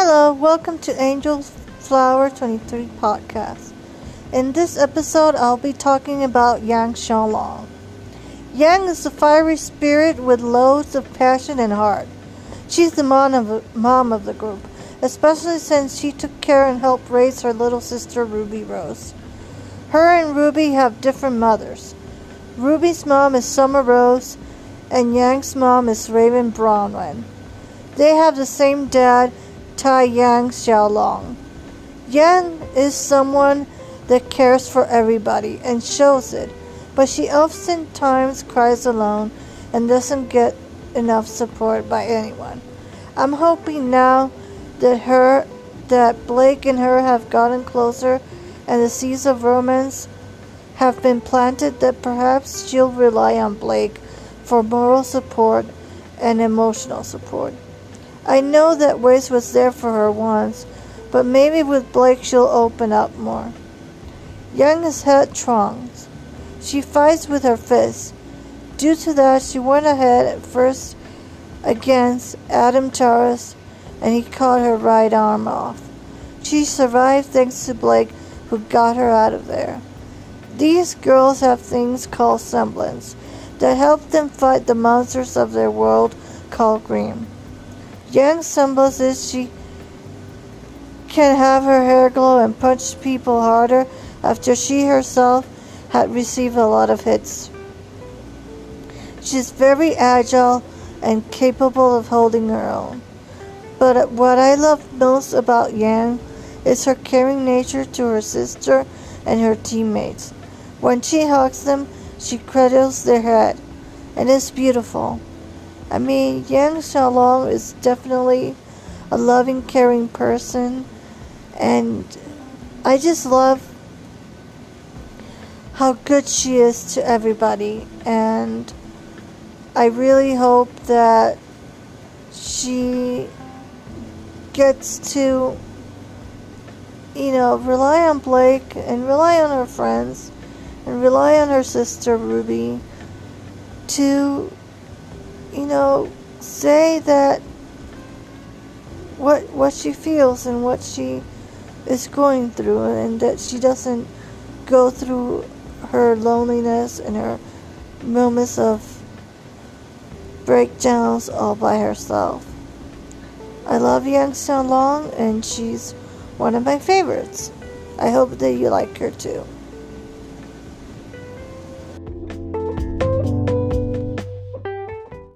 Hello, welcome to Angel Flower 23 podcast. In this episode, I'll be talking about Yang Xiao Long. Yang is a fiery spirit with loads of passion and heart. She's the mom of, mom of the group, especially since she took care and helped raise her little sister Ruby Rose. Her and Ruby have different mothers. Ruby's mom is Summer Rose, and Yang's mom is Raven Branwen. They have the same dad Taiyang Xiao Long. Yang is someone that cares for everybody and shows it, but she oftentimes cries alone and doesn't get enough support by anyone. I'm hoping now that her that Blake and her have gotten closer and the seeds of romance have been planted that perhaps she'll rely on Blake for moral support and emotional support. I know that Weiss was there for her once, but maybe with Blake she'll open up more. Yang is headstrong. She fights with her fists. Due to that, she went ahead at first against Adam Taurus, and he cut her right arm off. She survived thanks to Blake, who got her out of there. These girls have things called semblance that help them fight the monsters of their world called Grimm. Yang symbolizes she can have her hair glow and punch people harder after she herself had received a lot of hits. She's very agile and capable of holding her own. But what I love most about Yang is her caring nature to her sister and her teammates. When she hugs them, she cradles their head, and it's beautiful. I mean, Yang Xiao Long is definitely a loving, caring person, and I just love how good she is to everybody, and I really hope that she gets to, you know, rely on Blake and rely on her friends and rely on her sister Ruby to you know, say that what what she feels and what she is going through and that she doesn't go through her loneliness and her moments of breakdowns all by herself. I love Yang Long and she's one of my favorites. I hope that you like her too.